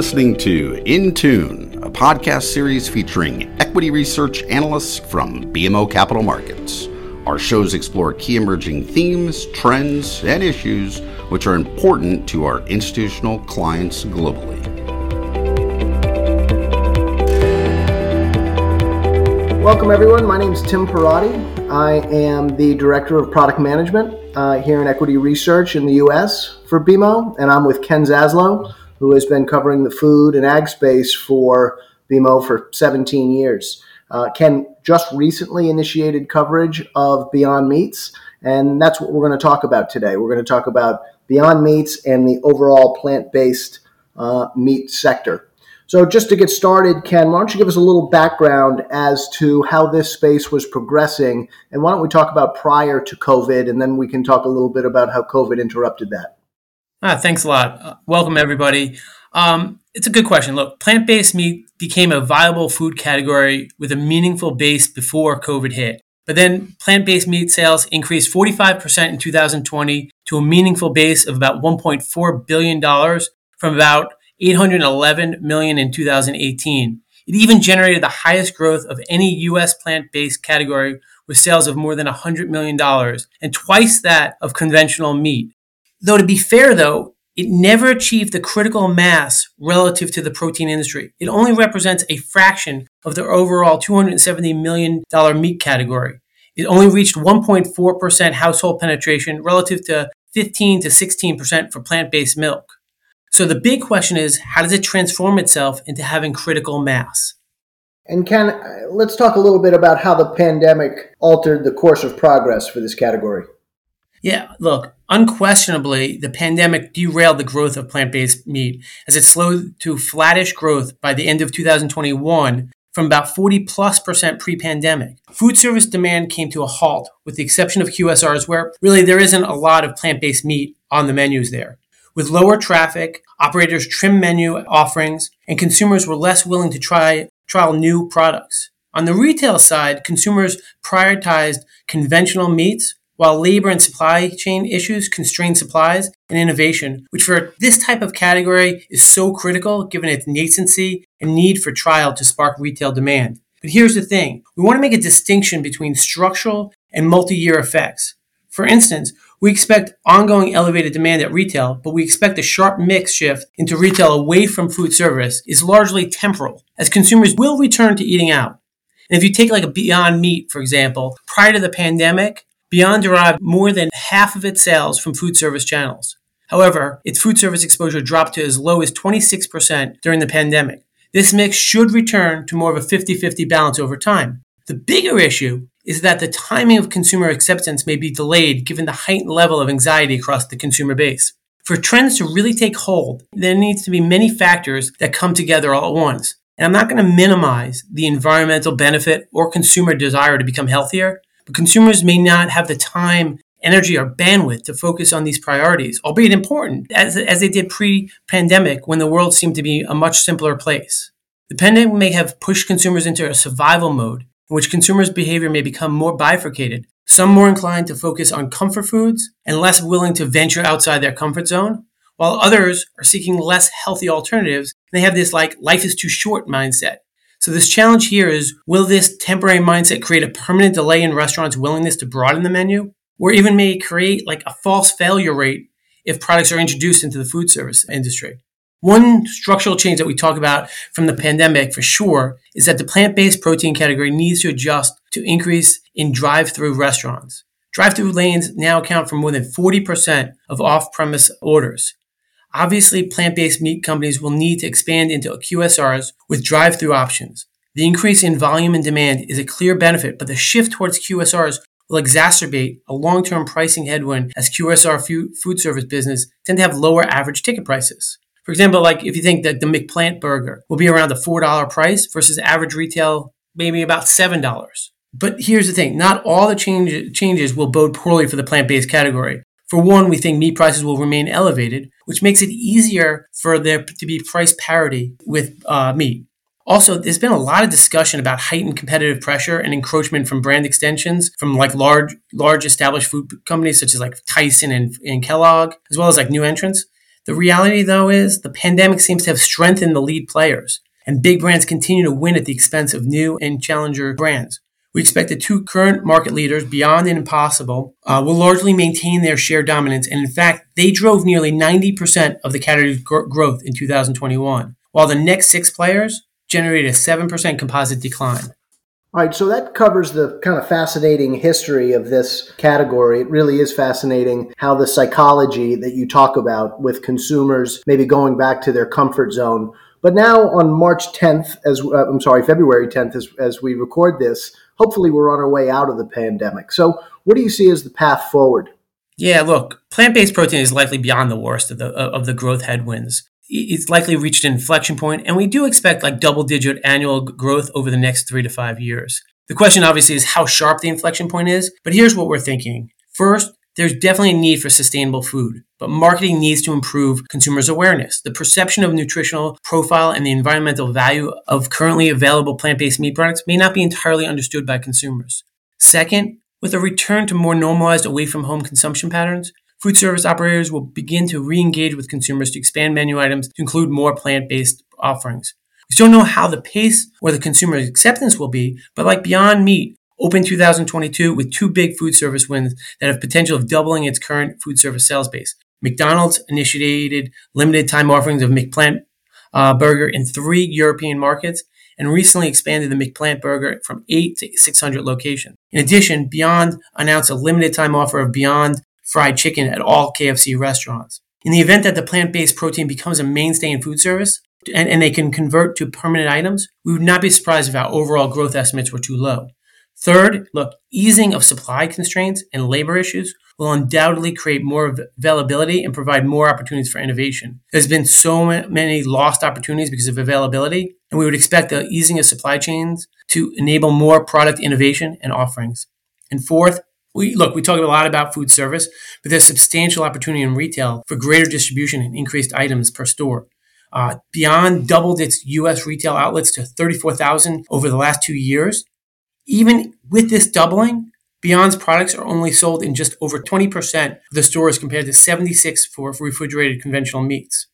listening to In Tune, a podcast series featuring equity research analysts from BMO Capital Markets. Our shows explore key emerging themes, trends, and issues which are important to our institutional clients globally. Welcome, everyone. My name is Tim Parati. I am the Director of Product Management uh, here in Equity Research in the U.S. for BMO, and I'm with Ken Zaslow, who has been covering the food and ag space for BMO for 17 years. Uh, Ken just recently initiated coverage of Beyond Meats, and that's what we're going to talk about today. We're going to talk about Beyond Meats and the overall plant based uh, meat sector. So, just to get started, Ken, why don't you give us a little background as to how this space was progressing? And why don't we talk about prior to COVID, and then we can talk a little bit about how COVID interrupted that? Ah, thanks a lot. Uh, welcome, everybody. Um, it's a good question. Look, plant based meat became a viable food category with a meaningful base before COVID hit. But then plant based meat sales increased 45% in 2020 to a meaningful base of about $1.4 billion from about 811 million in 2018. It even generated the highest growth of any US plant-based category with sales of more than $100 million and twice that of conventional meat. Though to be fair though, it never achieved the critical mass relative to the protein industry. It only represents a fraction of the overall $270 million meat category. It only reached 1.4% household penetration relative to 15 to 16% for plant-based milk. So the big question is how does it transform itself into having critical mass? And Ken, let's talk a little bit about how the pandemic altered the course of progress for this category. Yeah, look, unquestionably, the pandemic derailed the growth of plant based meat as it slowed to flattish growth by the end of 2021 from about 40 plus percent pre pandemic. Food service demand came to a halt, with the exception of QSRs, where really there isn't a lot of plant based meat on the menus there. With lower traffic, operators trimmed menu offerings, and consumers were less willing to try trial new products. On the retail side, consumers prioritized conventional meats, while labor and supply chain issues constrain supplies and innovation, which for this type of category is so critical given its nascency and need for trial to spark retail demand. But here's the thing we want to make a distinction between structural and multi year effects. For instance, we expect ongoing elevated demand at retail, but we expect a sharp mix shift into retail away from food service is largely temporal, as consumers will return to eating out. And if you take like a Beyond Meat, for example, prior to the pandemic, Beyond derived more than half of its sales from food service channels. However, its food service exposure dropped to as low as 26% during the pandemic. This mix should return to more of a 50 50 balance over time. The bigger issue is that the timing of consumer acceptance may be delayed given the heightened level of anxiety across the consumer base. For trends to really take hold, there needs to be many factors that come together all at once. And I'm not going to minimize the environmental benefit or consumer desire to become healthier, consumers may not have the time, energy, or bandwidth to focus on these priorities, albeit important, as, as they did pre pandemic when the world seemed to be a much simpler place. The pandemic may have pushed consumers into a survival mode in which consumers' behavior may become more bifurcated, some more inclined to focus on comfort foods and less willing to venture outside their comfort zone, while others are seeking less healthy alternatives and they have this like life is too short mindset. So this challenge here is will this temporary mindset create a permanent delay in restaurants' willingness to broaden the menu? Or even may create like a false failure rate if products are introduced into the food service industry. One structural change that we talk about from the pandemic for sure is that the plant based protein category needs to adjust to increase in drive through restaurants. Drive through lanes now account for more than 40% of off premise orders. Obviously, plant based meat companies will need to expand into QSRs with drive through options. The increase in volume and demand is a clear benefit, but the shift towards QSRs will exacerbate a long term pricing headwind as QSR food service business tend to have lower average ticket prices. For example, like if you think that the McPlant burger will be around the $4 price versus average retail, maybe about $7. But here's the thing not all the change, changes will bode poorly for the plant based category. For one, we think meat prices will remain elevated, which makes it easier for there to be price parity with uh, meat. Also, there's been a lot of discussion about heightened competitive pressure and encroachment from brand extensions from like large, large established food companies such as like Tyson and, and Kellogg, as well as like new entrants. The reality, though, is the pandemic seems to have strengthened the lead players, and big brands continue to win at the expense of new and challenger brands. We expect the two current market leaders, Beyond and Impossible, uh, will largely maintain their share dominance, and in fact, they drove nearly 90% of the category gr- growth in 2021, while the next six players generated a 7% composite decline. All right, so that covers the kind of fascinating history of this category. It really is fascinating how the psychology that you talk about with consumers maybe going back to their comfort zone. But now on March 10th, as uh, I'm sorry, February 10th, as, as we record this, hopefully we're on our way out of the pandemic. So, what do you see as the path forward? Yeah, look, plant-based protein is likely beyond the worst of the of the growth headwinds it's likely reached an inflection point, and we do expect like double digit annual growth over the next three to five years. The question obviously is how sharp the inflection point is, but here's what we're thinking. First, there's definitely a need for sustainable food, but marketing needs to improve consumers' awareness. The perception of nutritional profile and the environmental value of currently available plant based meat products may not be entirely understood by consumers. Second, with a return to more normalized away from home consumption patterns, Food service operators will begin to re engage with consumers to expand menu items to include more plant based offerings. We still don't know how the pace or the consumer acceptance will be, but like Beyond Meat, open 2022 with two big food service wins that have potential of doubling its current food service sales base. McDonald's initiated limited time offerings of McPlant uh, Burger in three European markets and recently expanded the McPlant Burger from 8 to 600 locations. In addition, Beyond announced a limited time offer of Beyond fried chicken at all KFC restaurants. In the event that the plant based protein becomes a mainstay in food service and, and they can convert to permanent items, we would not be surprised if our overall growth estimates were too low. Third, look, easing of supply constraints and labor issues will undoubtedly create more availability and provide more opportunities for innovation. There's been so many lost opportunities because of availability, and we would expect the easing of supply chains to enable more product innovation and offerings. And fourth, we look, we talk a lot about food service, but there's substantial opportunity in retail for greater distribution and increased items per store. Uh, Beyond doubled its U.S. retail outlets to 34,000 over the last two years. Even with this doubling, Beyond's products are only sold in just over 20% of the stores compared to 76 for refrigerated conventional meats.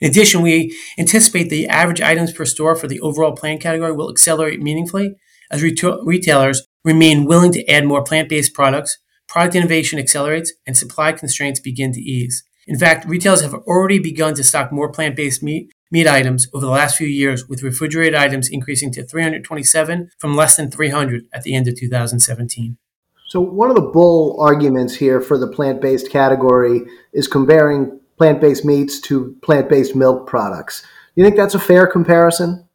In addition, we anticipate the average items per store for the overall plant category will accelerate meaningfully as retailers remain willing to add more plant based products, product innovation accelerates, and supply constraints begin to ease. In fact, retailers have already begun to stock more plant based meat, meat items over the last few years, with refrigerated items increasing to 327 from less than 300 at the end of 2017. So, one of the bull arguments here for the plant based category is comparing plant based meats to plant based milk products. Do you think that's a fair comparison?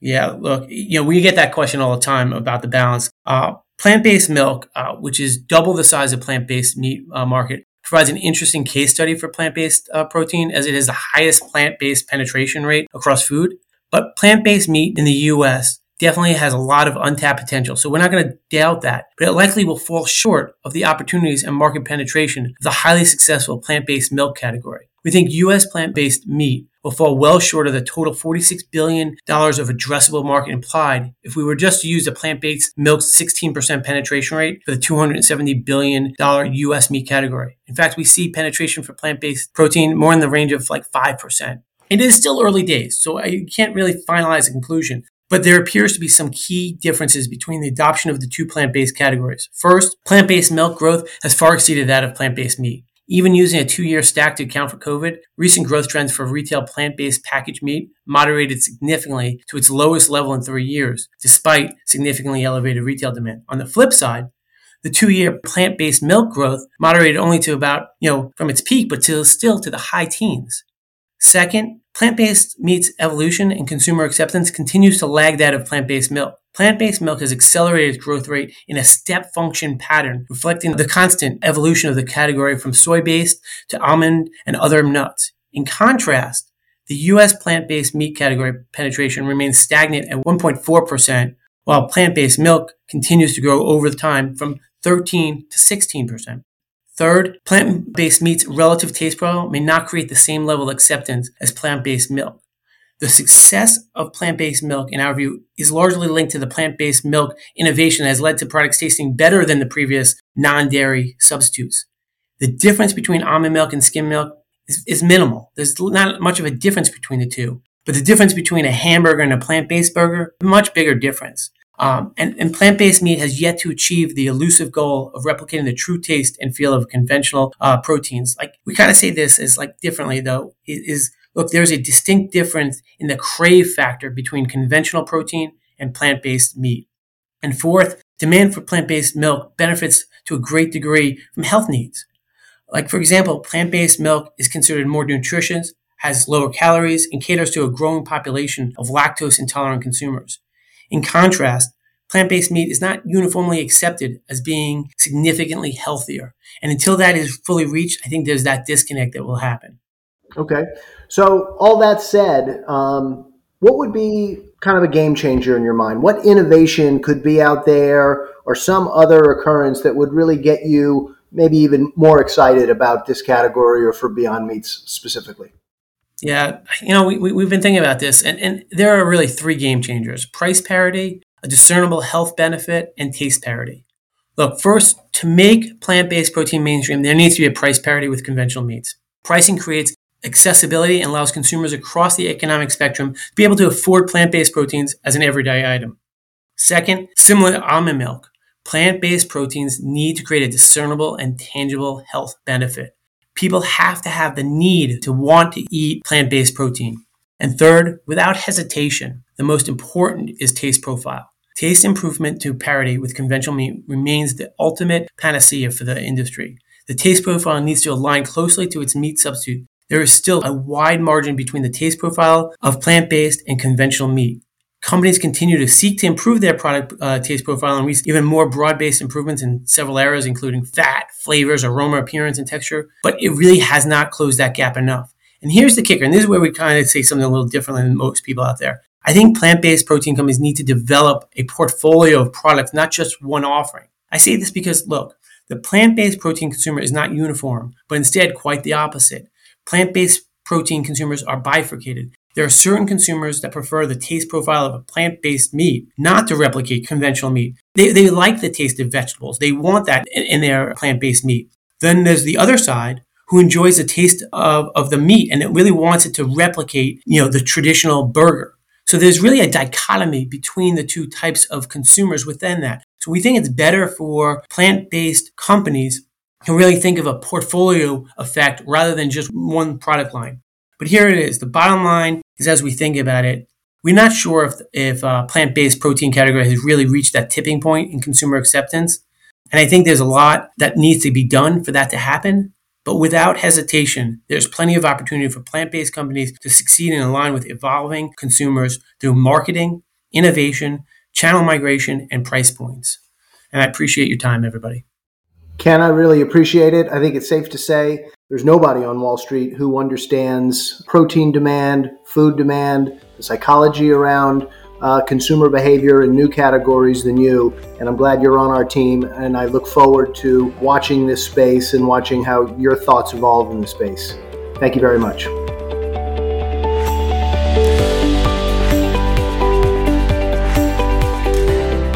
Yeah, look, you know, we get that question all the time about the balance. Uh, plant-based milk, uh, which is double the size of plant-based meat uh, market, provides an interesting case study for plant-based uh, protein as it has the highest plant-based penetration rate across food. But plant-based meat in the U.S. definitely has a lot of untapped potential. So we're not going to doubt that, but it likely will fall short of the opportunities and market penetration of the highly successful plant-based milk category. We think U.S. plant-based meat will fall well short of the total $46 billion of addressable market implied if we were just to use the plant-based milk's 16% penetration rate for the $270 billion US meat category. In fact, we see penetration for plant-based protein more in the range of like 5%. It is still early days, so I can't really finalize a conclusion. But there appears to be some key differences between the adoption of the two plant based categories. First, plant based milk growth has far exceeded that of plant based meat. Even using a two year stack to account for COVID, recent growth trends for retail plant based packaged meat moderated significantly to its lowest level in three years, despite significantly elevated retail demand. On the flip side, the two year plant based milk growth moderated only to about, you know, from its peak, but to, still to the high teens. Second, plant based meat's evolution and consumer acceptance continues to lag that of plant based milk. Plant based milk has accelerated its growth rate in a step function pattern, reflecting the constant evolution of the category from soy based to almond and other nuts. In contrast, the U.S. plant based meat category penetration remains stagnant at 1.4%, while plant based milk continues to grow over time from 13 to 16%. Third, plant based meat's relative taste profile may not create the same level of acceptance as plant based milk. The success of plant based milk, in our view, is largely linked to the plant based milk innovation that has led to products tasting better than the previous non dairy substitutes. The difference between almond milk and skim milk is, is minimal. There's not much of a difference between the two. But the difference between a hamburger and a plant-based burger, much bigger difference. Um, and, and plant-based meat has yet to achieve the elusive goal of replicating the true taste and feel of conventional uh, proteins. Like we kind of say this is like differently though. Is look, there's a distinct difference in the crave factor between conventional protein and plant-based meat. And fourth, demand for plant-based milk benefits to a great degree from health needs. Like for example, plant-based milk is considered more nutritious, has lower calories, and caters to a growing population of lactose intolerant consumers. In contrast, plant based meat is not uniformly accepted as being significantly healthier. And until that is fully reached, I think there's that disconnect that will happen. Okay. So, all that said, um, what would be kind of a game changer in your mind? What innovation could be out there or some other occurrence that would really get you maybe even more excited about this category or for Beyond Meats specifically? Yeah, you know, we, we, have been thinking about this, and, and there are really three game changers price parity, a discernible health benefit, and taste parity. Look, first, to make plant based protein mainstream, there needs to be a price parity with conventional meats. Pricing creates accessibility and allows consumers across the economic spectrum to be able to afford plant based proteins as an everyday item. Second, similar to almond milk, plant based proteins need to create a discernible and tangible health benefit people have to have the need to want to eat plant based protein. And third, without hesitation, the most important is taste profile. Taste improvement to parity with conventional meat remains the ultimate panacea for the industry. The taste profile needs to align closely to its meat substitute. There is still a wide margin between the taste profile of plant based and conventional meat companies continue to seek to improve their product uh, taste profile and reach even more broad-based improvements in several areas, including fat, flavors, aroma, appearance, and texture. But it really has not closed that gap enough. And here's the kicker, and this is where we kind of say something a little differently than most people out there. I think plant-based protein companies need to develop a portfolio of products, not just one offering. I say this because, look, the plant-based protein consumer is not uniform, but instead quite the opposite. Plant-based protein consumers are bifurcated. There are certain consumers that prefer the taste profile of a plant based meat, not to replicate conventional meat. They, they like the taste of vegetables. They want that in, in their plant based meat. Then there's the other side who enjoys the taste of, of the meat and it really wants it to replicate, you know, the traditional burger. So there's really a dichotomy between the two types of consumers within that. So we think it's better for plant-based companies to really think of a portfolio effect rather than just one product line. But here it is. The bottom line is as we think about it, we're not sure if, if uh, plant based protein category has really reached that tipping point in consumer acceptance. And I think there's a lot that needs to be done for that to happen. But without hesitation, there's plenty of opportunity for plant based companies to succeed and align with evolving consumers through marketing, innovation, channel migration, and price points. And I appreciate your time, everybody. Ken, I really appreciate it. I think it's safe to say there's nobody on Wall Street who understands protein demand, food demand, the psychology around uh, consumer behavior in new categories than you. And I'm glad you're on our team. And I look forward to watching this space and watching how your thoughts evolve in the space. Thank you very much.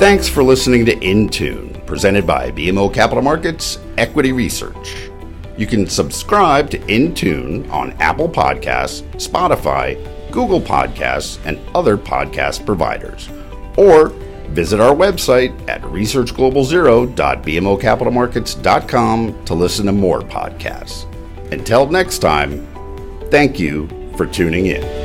Thanks for listening to Intune presented by BMO Capital Markets Equity Research. You can subscribe to Intune on Apple Podcasts, Spotify, Google Podcasts, and other podcast providers. Or visit our website at researchglobalzero.bmocapitalmarkets.com to listen to more podcasts. Until next time, thank you for tuning in.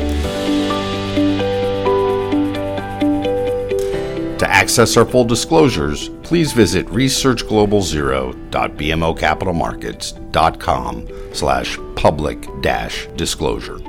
To access our full disclosures, please visit researchglobalzero.bmocapitalmarkets.com slash public dash disclosure.